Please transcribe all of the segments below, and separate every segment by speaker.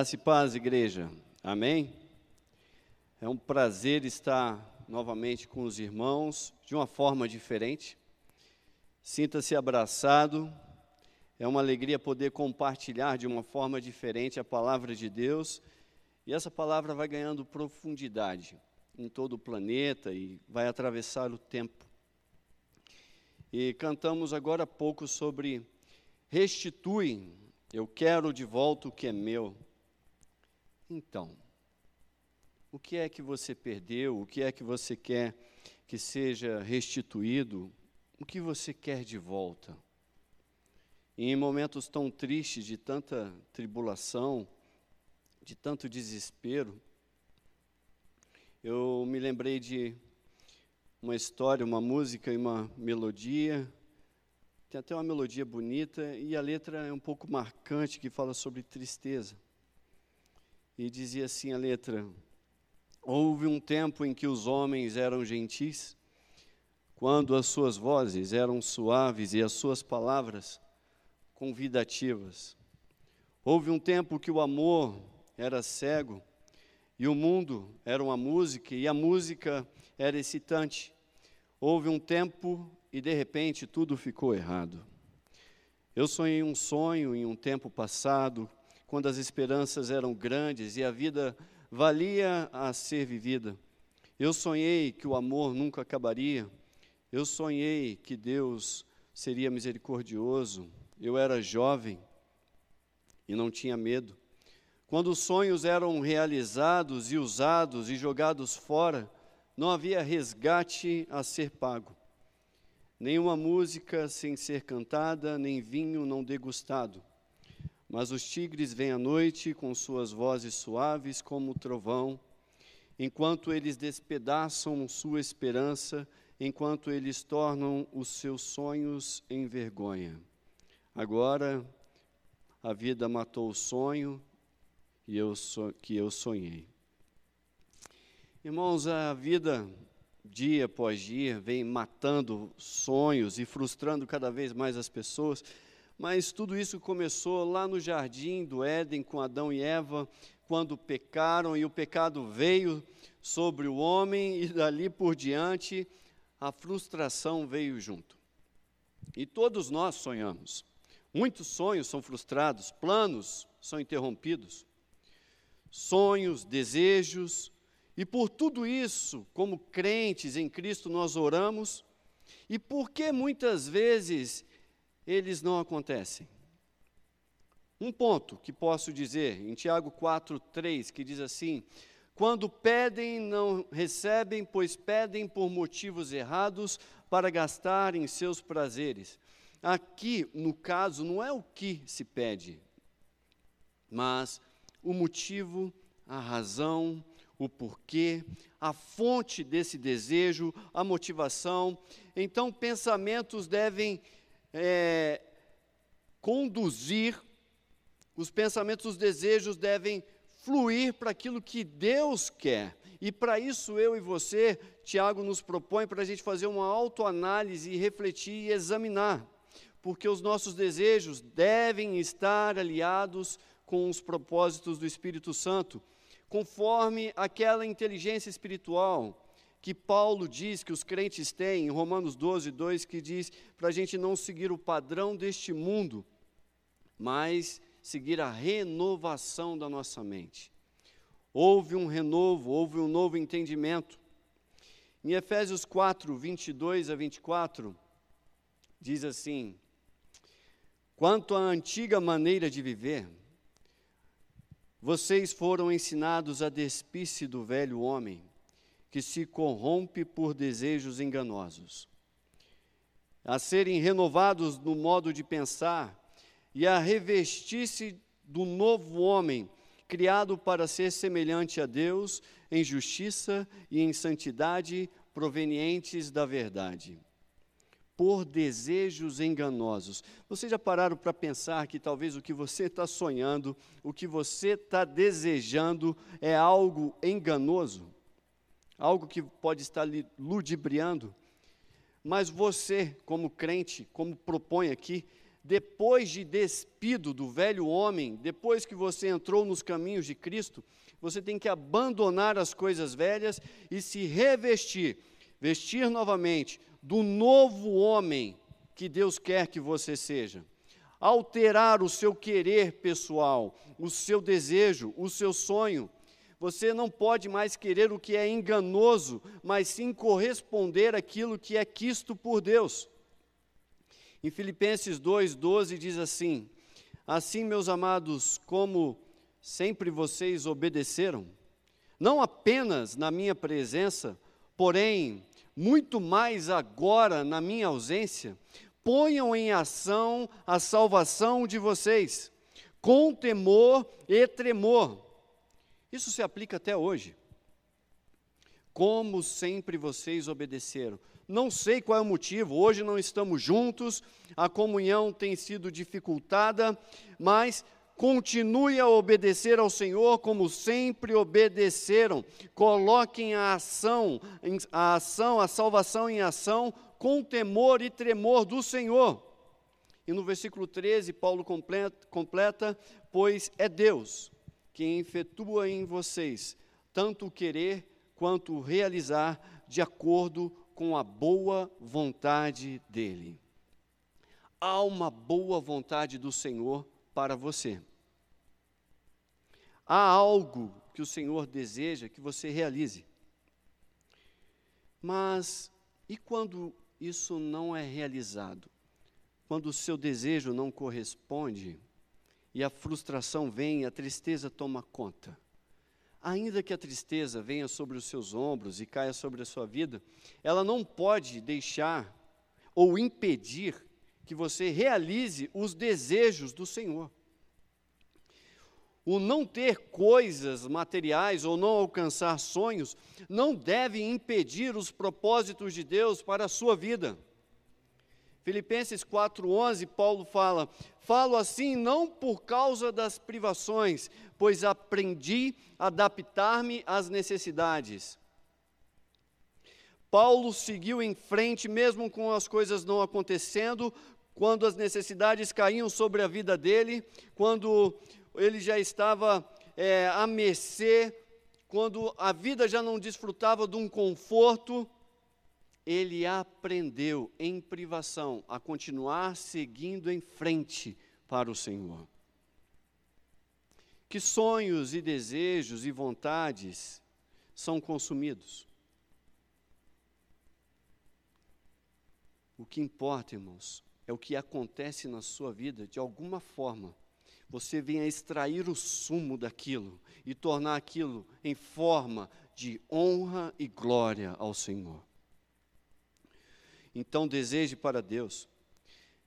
Speaker 1: Graça e paz, igreja. Amém? É um prazer estar novamente com os irmãos de uma forma diferente. Sinta-se abraçado. É uma alegria poder compartilhar de uma forma diferente a palavra de Deus. E essa palavra vai ganhando profundidade em todo o planeta e vai atravessar o tempo. E cantamos agora há pouco sobre restitui, eu quero de volta o que é meu. Então, o que é que você perdeu? O que é que você quer que seja restituído? O que você quer de volta? E em momentos tão tristes, de tanta tribulação, de tanto desespero, eu me lembrei de uma história, uma música e uma melodia. Tem até uma melodia bonita e a letra é um pouco marcante que fala sobre tristeza. E dizia assim a letra: Houve um tempo em que os homens eram gentis, quando as suas vozes eram suaves e as suas palavras convidativas. Houve um tempo que o amor era cego e o mundo era uma música e a música era excitante. Houve um tempo e de repente tudo ficou errado. Eu sonhei um sonho em um tempo passado quando as esperanças eram grandes e a vida valia a ser vivida. Eu sonhei que o amor nunca acabaria. Eu sonhei que Deus seria misericordioso. Eu era jovem e não tinha medo. Quando os sonhos eram realizados e usados e jogados fora, não havia resgate a ser pago. Nenhuma música sem ser cantada, nem vinho não degustado. Mas os tigres vêm à noite com suas vozes suaves como o trovão, enquanto eles despedaçam sua esperança, enquanto eles tornam os seus sonhos em vergonha. Agora a vida matou o sonho e eu so, que eu sonhei. Irmãos, a vida dia após dia vem matando sonhos e frustrando cada vez mais as pessoas. Mas tudo isso começou lá no jardim do Éden com Adão e Eva, quando pecaram e o pecado veio sobre o homem e dali por diante a frustração veio junto. E todos nós sonhamos. Muitos sonhos são frustrados, planos são interrompidos. Sonhos, desejos, e por tudo isso, como crentes em Cristo, nós oramos. E por que muitas vezes eles não acontecem. Um ponto que posso dizer, em Tiago 4, 3, que diz assim: Quando pedem, não recebem, pois pedem por motivos errados para gastar em seus prazeres. Aqui, no caso, não é o que se pede, mas o motivo, a razão, o porquê, a fonte desse desejo, a motivação. Então, pensamentos devem é, conduzir, os pensamentos, os desejos devem fluir para aquilo que Deus quer. E para isso eu e você, Tiago nos propõe para a gente fazer uma autoanálise e refletir e examinar, porque os nossos desejos devem estar aliados com os propósitos do Espírito Santo, conforme aquela inteligência espiritual que Paulo diz que os crentes têm, em Romanos 12, 2, que diz para a gente não seguir o padrão deste mundo, mas seguir a renovação da nossa mente. Houve um renovo, houve um novo entendimento. Em Efésios 4, 22 a 24, diz assim: Quanto à antiga maneira de viver, vocês foram ensinados a despir-se do velho homem que se corrompe por desejos enganosos, a serem renovados no modo de pensar e a revestir-se do novo homem, criado para ser semelhante a Deus em justiça e em santidade provenientes da verdade. Por desejos enganosos. Vocês já pararam para pensar que talvez o que você está sonhando, o que você está desejando é algo enganoso? Algo que pode estar lhe ludibriando, mas você, como crente, como propõe aqui, depois de despido do velho homem, depois que você entrou nos caminhos de Cristo, você tem que abandonar as coisas velhas e se revestir, vestir novamente do novo homem que Deus quer que você seja. Alterar o seu querer pessoal, o seu desejo, o seu sonho. Você não pode mais querer o que é enganoso, mas sim corresponder àquilo que é quisto por Deus. Em Filipenses 2,12 diz assim: Assim, meus amados, como sempre vocês obedeceram, não apenas na minha presença, porém, muito mais agora na minha ausência, ponham em ação a salvação de vocês, com temor e tremor. Isso se aplica até hoje. Como sempre vocês obedeceram. Não sei qual é o motivo, hoje não estamos juntos, a comunhão tem sido dificultada, mas continue a obedecer ao Senhor como sempre obedeceram. Coloquem a ação, a ação, a salvação em ação com temor e tremor do Senhor. E no versículo 13, Paulo completa, completa pois é Deus quem efetua em vocês tanto o querer quanto o realizar de acordo com a boa vontade dele. Há uma boa vontade do Senhor para você. Há algo que o Senhor deseja que você realize. Mas e quando isso não é realizado? Quando o seu desejo não corresponde e a frustração vem, a tristeza toma conta ainda que a tristeza venha sobre os seus ombros e caia sobre a sua vida, ela não pode deixar ou impedir que você realize os desejos do Senhor. O não ter coisas materiais ou não alcançar sonhos não deve impedir os propósitos de Deus para a sua vida. Filipenses 4:11, Paulo fala: "Falo assim não por causa das privações, pois aprendi a adaptar-me às necessidades." Paulo seguiu em frente mesmo com as coisas não acontecendo, quando as necessidades caíam sobre a vida dele, quando ele já estava é, a mercê, quando a vida já não desfrutava de um conforto, ele aprendeu em privação a continuar seguindo em frente para o Senhor. Que sonhos e desejos e vontades são consumidos? O que importa, irmãos, é o que acontece na sua vida de alguma forma. Você vem a extrair o sumo daquilo e tornar aquilo em forma de honra e glória ao Senhor. Então, deseje para Deus.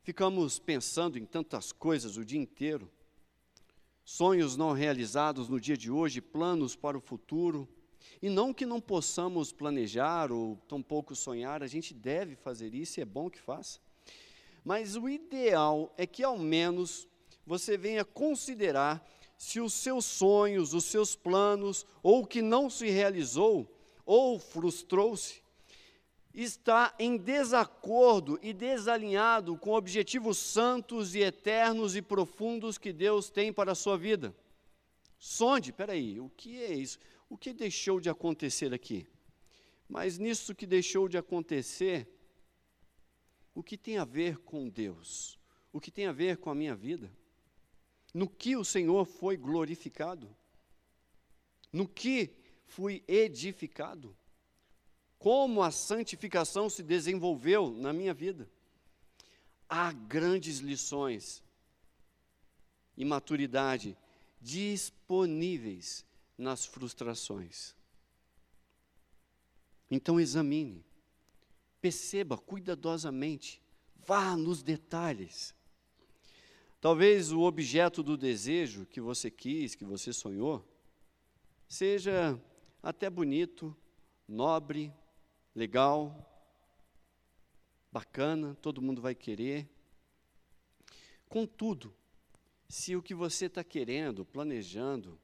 Speaker 1: Ficamos pensando em tantas coisas o dia inteiro. Sonhos não realizados no dia de hoje, planos para o futuro. E não que não possamos planejar ou tampouco sonhar, a gente deve fazer isso e é bom que faça. Mas o ideal é que ao menos você venha considerar se os seus sonhos, os seus planos, ou o que não se realizou, ou frustrou-se, está em desacordo e desalinhado com objetivos santos e eternos e profundos que Deus tem para a sua vida. Sonde, peraí, o que é isso? O que deixou de acontecer aqui? Mas nisso que deixou de acontecer, o que tem a ver com Deus? O que tem a ver com a minha vida? No que o Senhor foi glorificado? No que fui edificado? Como a santificação se desenvolveu na minha vida. Há grandes lições e maturidade disponíveis nas frustrações. Então examine, perceba cuidadosamente, vá nos detalhes. Talvez o objeto do desejo que você quis, que você sonhou, seja até bonito, nobre, legal, bacana, todo mundo vai querer. Contudo, se o que você está querendo, planejando,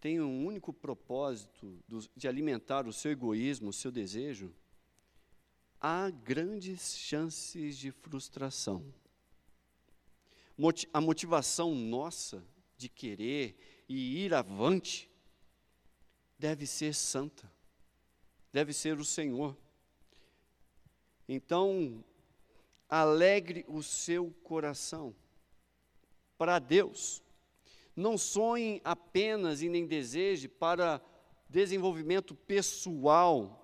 Speaker 1: tem um único propósito de alimentar o seu egoísmo, o seu desejo, há grandes chances de frustração. a motivação nossa de querer e ir avante deve ser santa, deve ser o Senhor. Então, alegre o seu coração para Deus. Não sonhe apenas e nem deseje para desenvolvimento pessoal,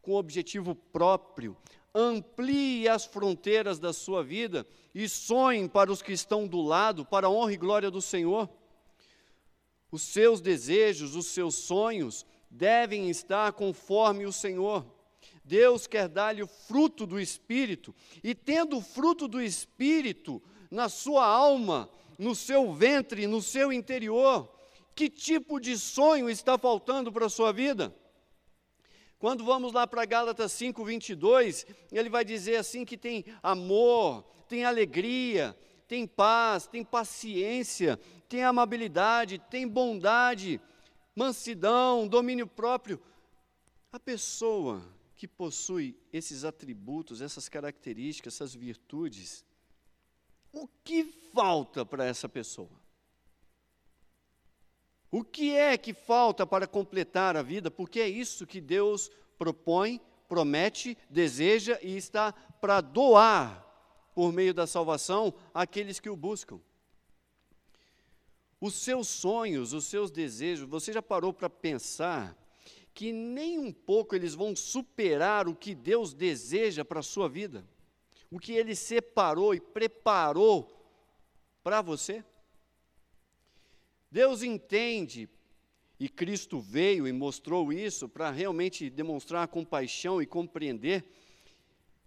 Speaker 1: com objetivo próprio. Amplie as fronteiras da sua vida e sonhe para os que estão do lado, para a honra e glória do Senhor. Os seus desejos, os seus sonhos devem estar conforme o Senhor. Deus quer dar-lhe o fruto do Espírito, e tendo o fruto do Espírito na sua alma, no seu ventre, no seu interior, que tipo de sonho está faltando para a sua vida? Quando vamos lá para Gálatas 5, 22, ele vai dizer assim que tem amor, tem alegria, tem paz, tem paciência, tem amabilidade, tem bondade, mansidão, domínio próprio. A pessoa que possui esses atributos, essas características, essas virtudes, o que falta para essa pessoa? O que é que falta para completar a vida? Porque é isso que Deus propõe, promete, deseja e está para doar por meio da salvação àqueles que o buscam. Os seus sonhos, os seus desejos, você já parou para pensar que nem um pouco eles vão superar o que Deus deseja para a sua vida? O que Ele separou e preparou para você? Deus entende, e Cristo veio e mostrou isso para realmente demonstrar compaixão e compreender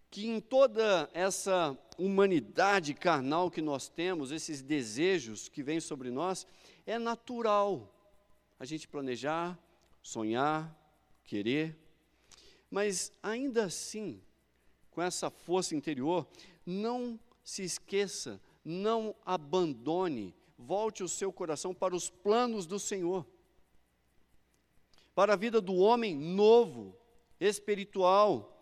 Speaker 1: que em toda essa humanidade carnal que nós temos, esses desejos que vêm sobre nós, é natural a gente planejar, sonhar, querer, mas ainda assim, com essa força interior, não se esqueça, não abandone, volte o seu coração para os planos do Senhor, para a vida do homem novo, espiritual.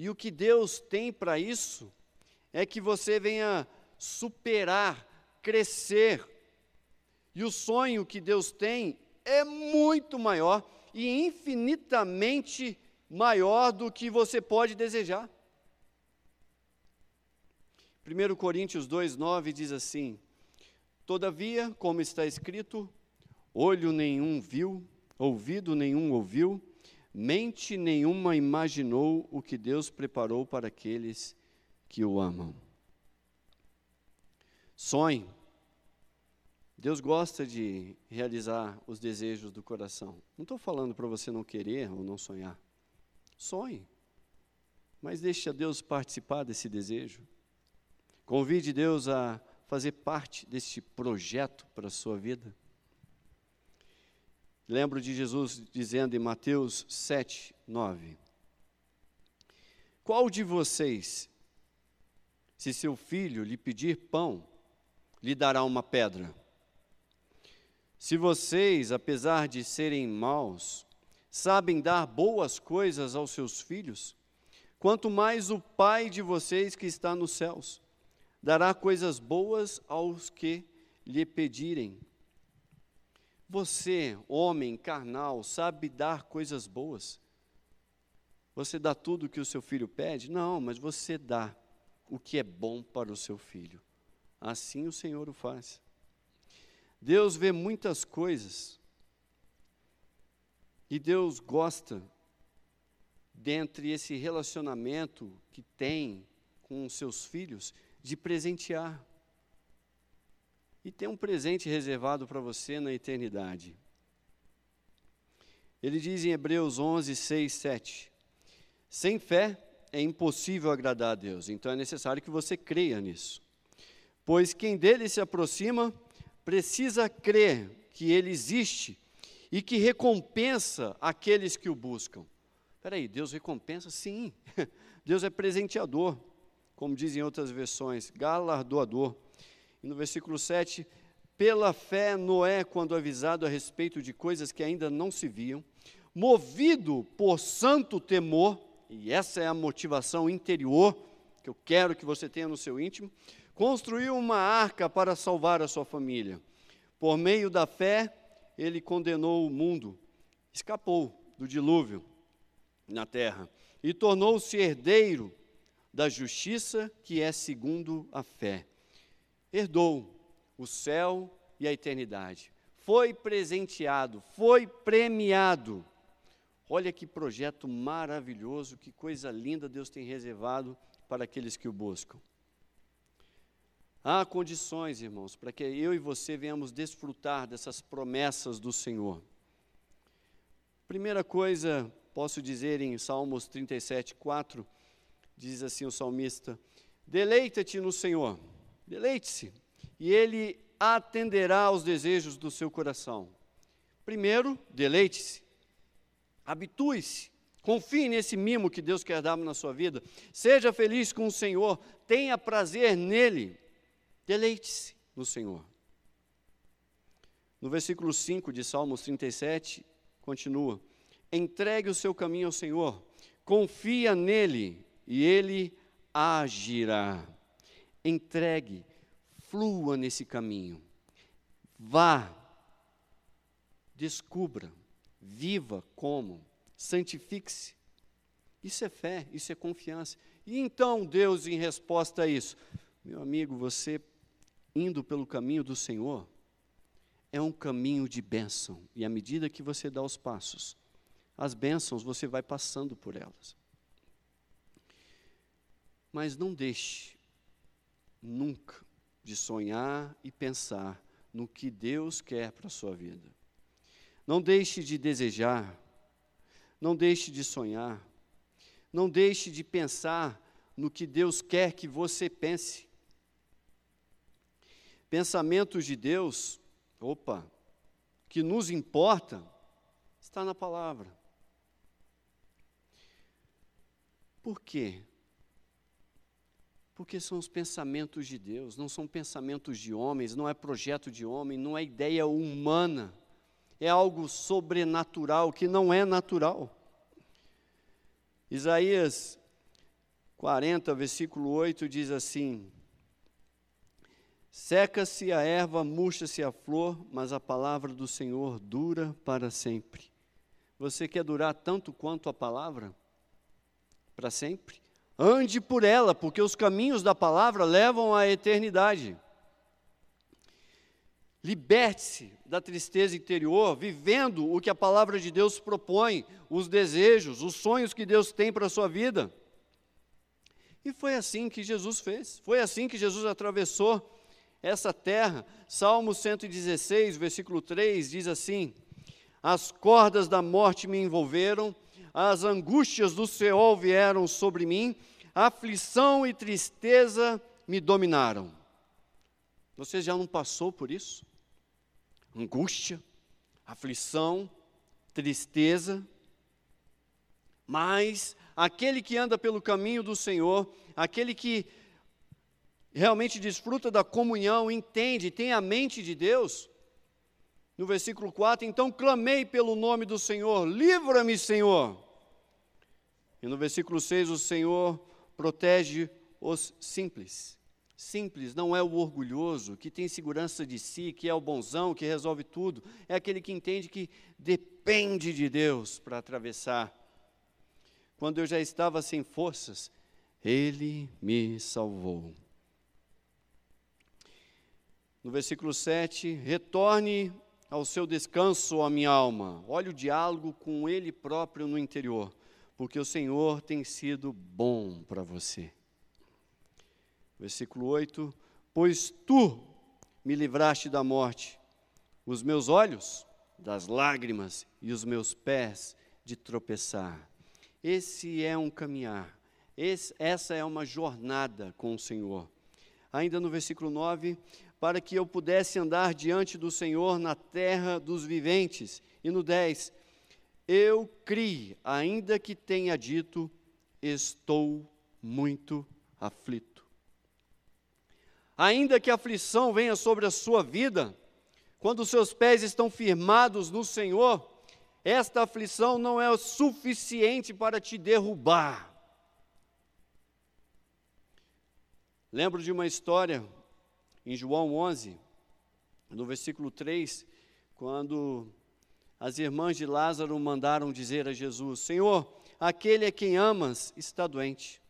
Speaker 1: E o que Deus tem para isso é que você venha superar, crescer. E o sonho que Deus tem é muito maior e infinitamente maior do que você pode desejar. 1 Coríntios 2,9 diz assim: Todavia, como está escrito, olho nenhum viu, ouvido nenhum ouviu, mente nenhuma imaginou o que Deus preparou para aqueles que o amam. Sonhe Deus gosta de realizar os desejos do coração. Não estou falando para você não querer ou não sonhar. Sonhe. Mas deixe a Deus participar desse desejo. Convide Deus a fazer parte deste projeto para a sua vida. Lembro de Jesus dizendo em Mateus 7, 9: Qual de vocês, se seu filho lhe pedir pão, lhe dará uma pedra? Se vocês, apesar de serem maus, sabem dar boas coisas aos seus filhos, quanto mais o Pai de vocês que está nos céus dará coisas boas aos que lhe pedirem. Você, homem carnal, sabe dar coisas boas? Você dá tudo o que o seu filho pede? Não, mas você dá o que é bom para o seu filho. Assim o Senhor o faz. Deus vê muitas coisas. E Deus gosta, dentre esse relacionamento que tem com os seus filhos, de presentear. E tem um presente reservado para você na eternidade. Ele diz em Hebreus 11, 6, 7: Sem fé é impossível agradar a Deus, então é necessário que você creia nisso. Pois quem dele se aproxima, precisa crer que Ele existe e que recompensa aqueles que o buscam. Espera aí, Deus recompensa? Sim. Deus é presenteador, como dizem outras versões, galardoador. E no versículo 7, pela fé, Noé, quando avisado a respeito de coisas que ainda não se viam, movido por santo temor, e essa é a motivação interior que eu quero que você tenha no seu íntimo, construiu uma arca para salvar a sua família. Por meio da fé, ele condenou o mundo, escapou do dilúvio na terra e tornou-se herdeiro da justiça que é segundo a fé. Herdou o céu e a eternidade. Foi presenteado, foi premiado. Olha que projeto maravilhoso, que coisa linda Deus tem reservado para aqueles que o buscam. Há condições, irmãos, para que eu e você venhamos desfrutar dessas promessas do Senhor. Primeira coisa, posso dizer em Salmos 37, 4, diz assim o salmista: Deleita-te no Senhor, deleite-se, e Ele atenderá aos desejos do seu coração. Primeiro, deleite-se, habitue-se, confie nesse mimo que Deus quer dar na sua vida, seja feliz com o Senhor, tenha prazer nele, deleite-se no Senhor. No versículo 5 de Salmos 37, continua: entregue o seu caminho ao Senhor, confia nele e ele agirá. Entregue, flua nesse caminho. Vá, descubra, viva como, santifique-se. Isso é fé, isso é confiança. E então Deus, em resposta a isso, meu amigo, você indo pelo caminho do Senhor, é um caminho de bênção. E à medida que você dá os passos, as bênçãos você vai passando por elas. Mas não deixe nunca de sonhar e pensar no que Deus quer para a sua vida. Não deixe de desejar, não deixe de sonhar, não deixe de pensar no que Deus quer que você pense. Pensamentos de Deus, opa, que nos importa, está na palavra. Por quê? Porque são os pensamentos de Deus, não são pensamentos de homens, não é projeto de homem, não é ideia humana, é algo sobrenatural que não é natural. Isaías 40, versículo 8 diz assim: Seca-se a erva, murcha-se a flor, mas a palavra do Senhor dura para sempre. Você quer durar tanto quanto a palavra? Para sempre? Ande por ela, porque os caminhos da palavra levam à eternidade. Liberte-se da tristeza interior, vivendo o que a palavra de Deus propõe, os desejos, os sonhos que Deus tem para a sua vida. E foi assim que Jesus fez, foi assim que Jesus atravessou essa terra. Salmo 116, versículo 3 diz assim: As cordas da morte me envolveram, as angústias do Seol vieram sobre mim, aflição e tristeza me dominaram. Você já não passou por isso? Angústia, aflição, tristeza. Mas aquele que anda pelo caminho do Senhor, aquele que realmente desfruta da comunhão, entende, tem a mente de Deus. No versículo 4, então clamei pelo nome do Senhor, livra-me, Senhor. E no versículo 6, o Senhor protege os simples. Simples não é o orgulhoso, que tem segurança de si, que é o bonzão, que resolve tudo. É aquele que entende que depende de Deus para atravessar. Quando eu já estava sem forças, Ele me salvou. No versículo 7, retorne ao seu descanso, a minha alma. Olha o diálogo com Ele próprio no interior porque o Senhor tem sido bom para você. Versículo 8: Pois tu me livraste da morte, os meus olhos das lágrimas e os meus pés de tropeçar. Esse é um caminhar, esse, essa é uma jornada com o Senhor. Ainda no versículo 9: Para que eu pudesse andar diante do Senhor na terra dos viventes. E no 10: eu criei, ainda que tenha dito, estou muito aflito. Ainda que a aflição venha sobre a sua vida, quando seus pés estão firmados no Senhor, esta aflição não é o suficiente para te derrubar. Lembro de uma história em João 11, no versículo 3, quando as irmãs de Lázaro mandaram dizer a Jesus: Senhor, aquele a quem amas está doente.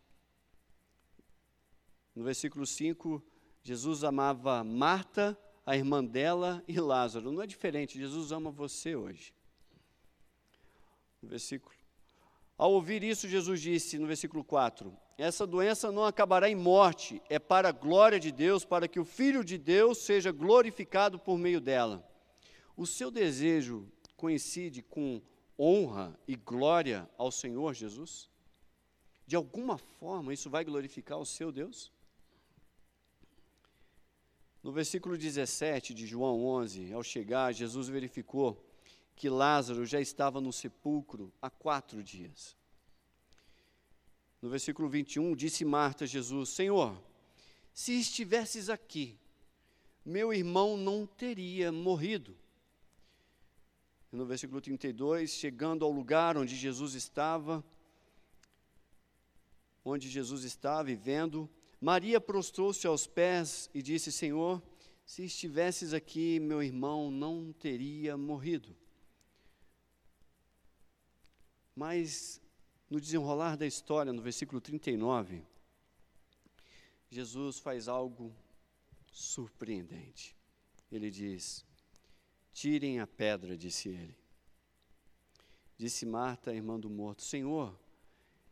Speaker 1: No versículo 5, Jesus amava Marta, a irmã dela e Lázaro. Não é diferente, Jesus ama você hoje. No versículo. Ao ouvir isso, Jesus disse no versículo 4: Essa doença não acabará em morte, é para a glória de Deus, para que o Filho de Deus seja glorificado por meio dela. O seu desejo coincide com honra e glória ao Senhor Jesus? De alguma forma isso vai glorificar o seu Deus? No versículo 17 de João 11, ao chegar, Jesus verificou que Lázaro já estava no sepulcro há quatro dias. No versículo 21, disse Marta a Jesus: Senhor, se estivesses aqui, meu irmão não teria morrido. E no versículo 32, chegando ao lugar onde Jesus estava, onde Jesus estava e vendo, Maria prostrou-se aos pés e disse: Senhor, se estivesses aqui, meu irmão não teria morrido. Mas no desenrolar da história, no versículo 39, Jesus faz algo surpreendente. Ele diz: Tirem a pedra, disse ele. Disse Marta, irmã do morto: Senhor,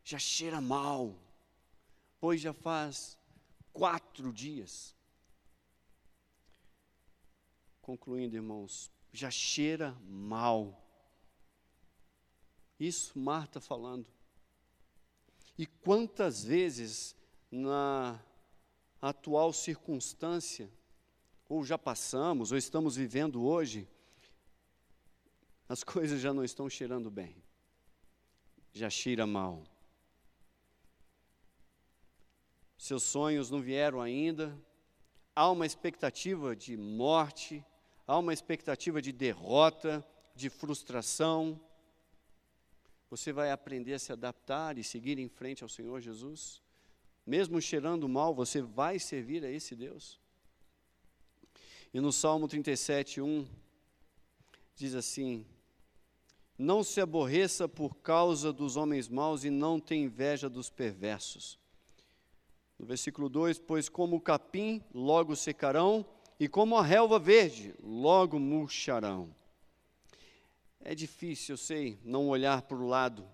Speaker 1: já cheira mal, pois já faz quatro dias. Concluindo, irmãos, já cheira mal. Isso Marta falando. E quantas vezes na atual circunstância, ou já passamos, ou estamos vivendo hoje, as coisas já não estão cheirando bem, já cheira mal. seus sonhos não vieram ainda, há uma expectativa de morte, há uma expectativa de derrota, de frustração. Você vai aprender a se adaptar e seguir em frente ao Senhor Jesus? Mesmo cheirando mal, você vai servir a esse Deus? E no Salmo 37, 1, diz assim: Não se aborreça por causa dos homens maus e não tenha inveja dos perversos no versículo 2: Pois como o capim, logo secarão, e como a relva verde, logo murcharão. É difícil, eu sei, não olhar para o lado.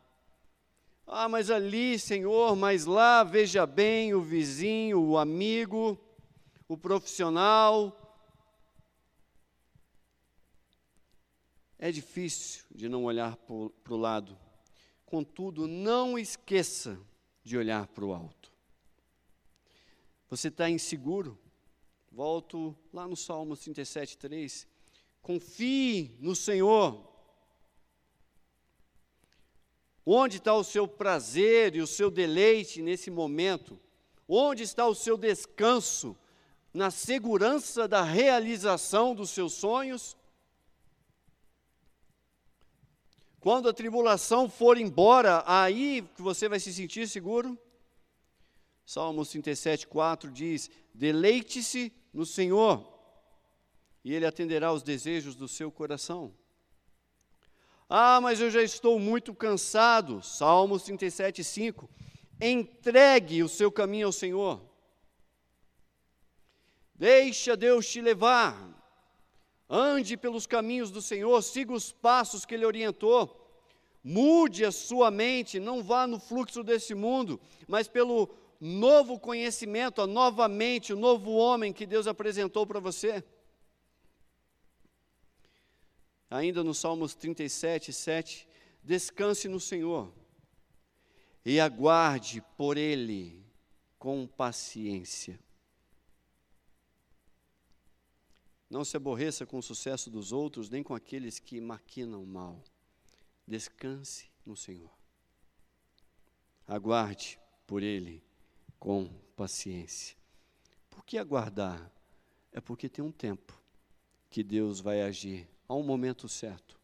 Speaker 1: Ah, mas ali, Senhor, mas lá, veja bem o vizinho, o amigo, o profissional. É difícil de não olhar para o lado. Contudo, não esqueça de olhar para o alto. Você está inseguro? Volto lá no Salmo 37, 3. Confie no Senhor. Onde está o seu prazer e o seu deleite nesse momento? Onde está o seu descanso? Na segurança da realização dos seus sonhos? Quando a tribulação for embora, aí que você vai se sentir seguro? Salmo 37, 4 diz: Deleite-se no Senhor, e Ele atenderá os desejos do seu coração. Ah, mas eu já estou muito cansado. Salmo 37, 5. Entregue o seu caminho ao Senhor. Deixa Deus te levar. Ande pelos caminhos do Senhor, siga os passos que Ele orientou. Mude a sua mente, não vá no fluxo desse mundo, mas pelo novo conhecimento, a nova mente, o novo homem que Deus apresentou para você. Ainda no Salmos 37, 7, descanse no Senhor e aguarde por Ele com paciência. Não se aborreça com o sucesso dos outros, nem com aqueles que maquinam mal. Descanse no Senhor. Aguarde por Ele com paciência. Por que aguardar? É porque tem um tempo que Deus vai agir, a um momento certo.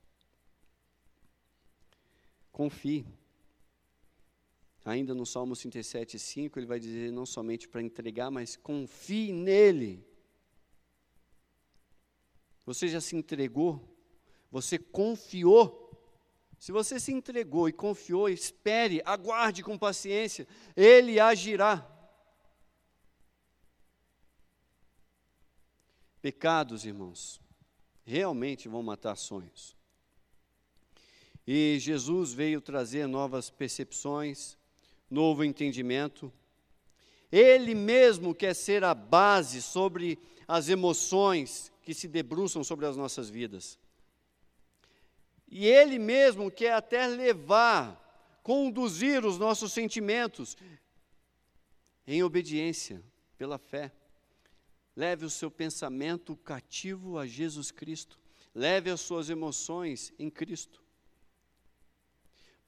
Speaker 1: Confie. Ainda no Salmo 37, 5, ele vai dizer não somente para entregar, mas confie nele. Você já se entregou? Você confiou? Se você se entregou e confiou, espere, aguarde com paciência, ele agirá. Pecados, irmãos, realmente vão matar sonhos. E Jesus veio trazer novas percepções, novo entendimento. Ele mesmo quer ser a base sobre as emoções que se debruçam sobre as nossas vidas. E Ele mesmo quer até levar, conduzir os nossos sentimentos em obediência, pela fé. Leve o seu pensamento cativo a Jesus Cristo. Leve as suas emoções em Cristo.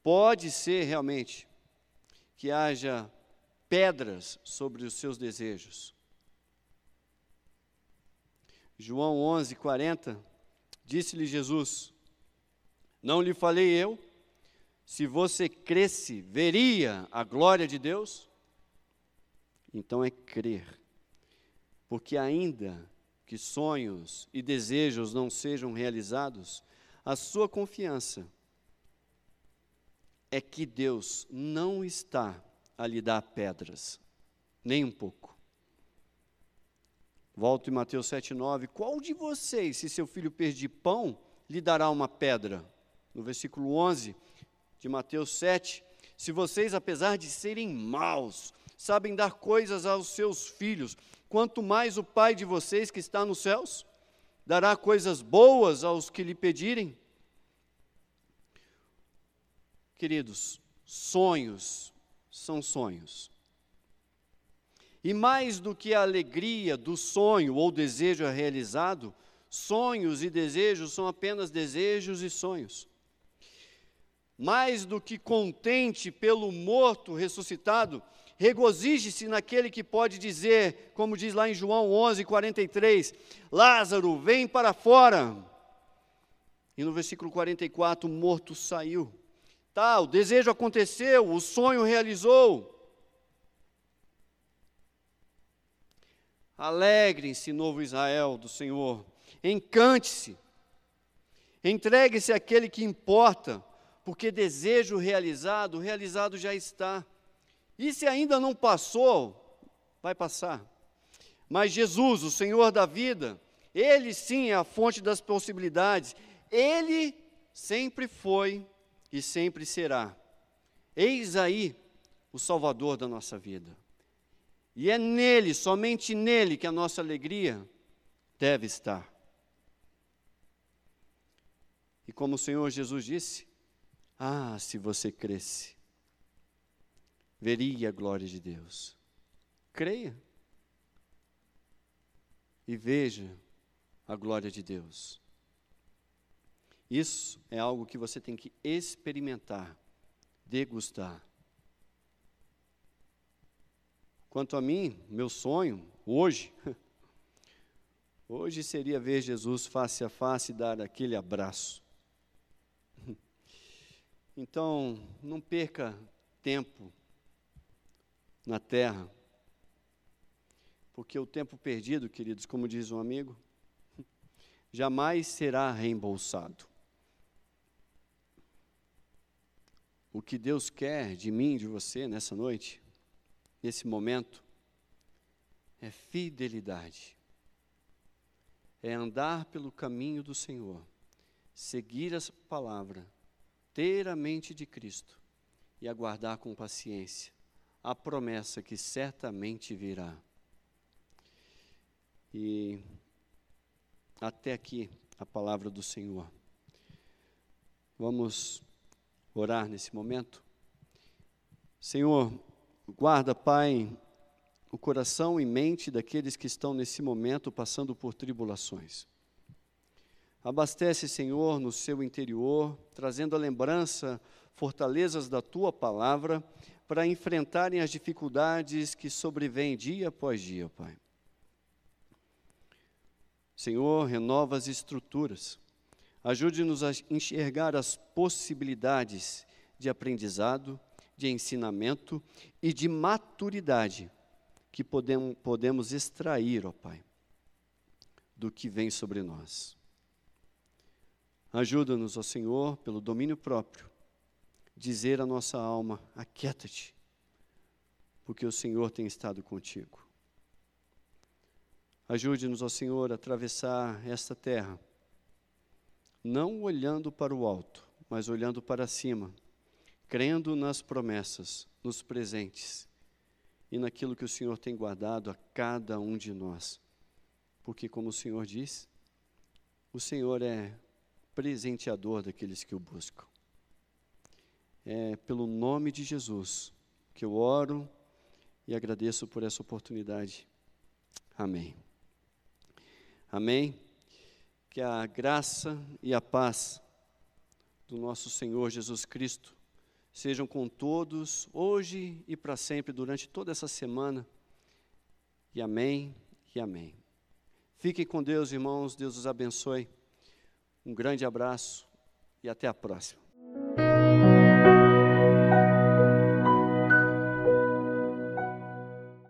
Speaker 1: Pode ser realmente que haja pedras sobre os seus desejos. João 11, 40, disse-lhe Jesus: Não lhe falei eu, se você cresce, veria a glória de Deus? Então é crer, porque ainda que sonhos e desejos não sejam realizados, a sua confiança é que Deus não está a lhe dar pedras, nem um pouco. Volto em Mateus 7,9. Qual de vocês, se seu filho pedir pão, lhe dará uma pedra? No versículo 11 de Mateus 7. Se vocês, apesar de serem maus, sabem dar coisas aos seus filhos, quanto mais o Pai de vocês que está nos céus dará coisas boas aos que lhe pedirem. Queridos, sonhos são sonhos. E mais do que a alegria do sonho ou desejo realizado, sonhos e desejos são apenas desejos e sonhos. Mais do que contente pelo morto ressuscitado, regozije-se naquele que pode dizer, como diz lá em João 11, 43, Lázaro, vem para fora. E no versículo 44, o morto saiu. Tá, o desejo aconteceu, o sonho realizou. Alegrem-se, novo Israel do Senhor. Encante-se. Entregue-se àquele que importa, porque desejo realizado, realizado já está. E se ainda não passou, vai passar. Mas Jesus, o Senhor da vida, Ele sim é a fonte das possibilidades. Ele sempre foi e sempre será. Eis aí o Salvador da nossa vida. E é nele, somente nele, que a nossa alegria deve estar. E como o Senhor Jesus disse: Ah, se você cresce, veria a glória de Deus. Creia e veja a glória de Deus. Isso é algo que você tem que experimentar, degustar. Quanto a mim, meu sonho, hoje, hoje seria ver Jesus face a face e dar aquele abraço. Então, não perca tempo na terra, porque o tempo perdido, queridos, como diz um amigo, jamais será reembolsado. O que Deus quer de mim, de você nessa noite, nesse momento, é fidelidade. É andar pelo caminho do Senhor, seguir a palavra, ter a mente de Cristo e aguardar com paciência a promessa que certamente virá. E até aqui a palavra do Senhor. Vamos orar nesse momento? Senhor, guarda, Pai, o coração e mente daqueles que estão nesse momento passando por tribulações. Abastece, Senhor, no seu interior, trazendo a lembrança, fortalezas da tua palavra, para enfrentarem as dificuldades que sobrevêm dia após dia, Pai. Senhor, renova as estruturas, Ajude-nos a enxergar as possibilidades de aprendizado, de ensinamento e de maturidade que podemos, podemos extrair, ó Pai, do que vem sobre nós. Ajuda-nos, ó Senhor, pelo domínio próprio, dizer à nossa alma: aquieta-te, porque o Senhor tem estado contigo. Ajude-nos, ó Senhor, a atravessar esta terra, não olhando para o alto, mas olhando para cima, crendo nas promessas, nos presentes e naquilo que o Senhor tem guardado a cada um de nós. Porque, como o Senhor diz, o Senhor é presenteador daqueles que o buscam. É pelo nome de Jesus que eu oro e agradeço por essa oportunidade. Amém. Amém. Que a graça e a paz do nosso Senhor Jesus Cristo sejam com todos, hoje e para sempre, durante toda essa semana. E amém e amém. Fiquem com Deus, irmãos. Deus os abençoe. Um grande abraço e até a próxima.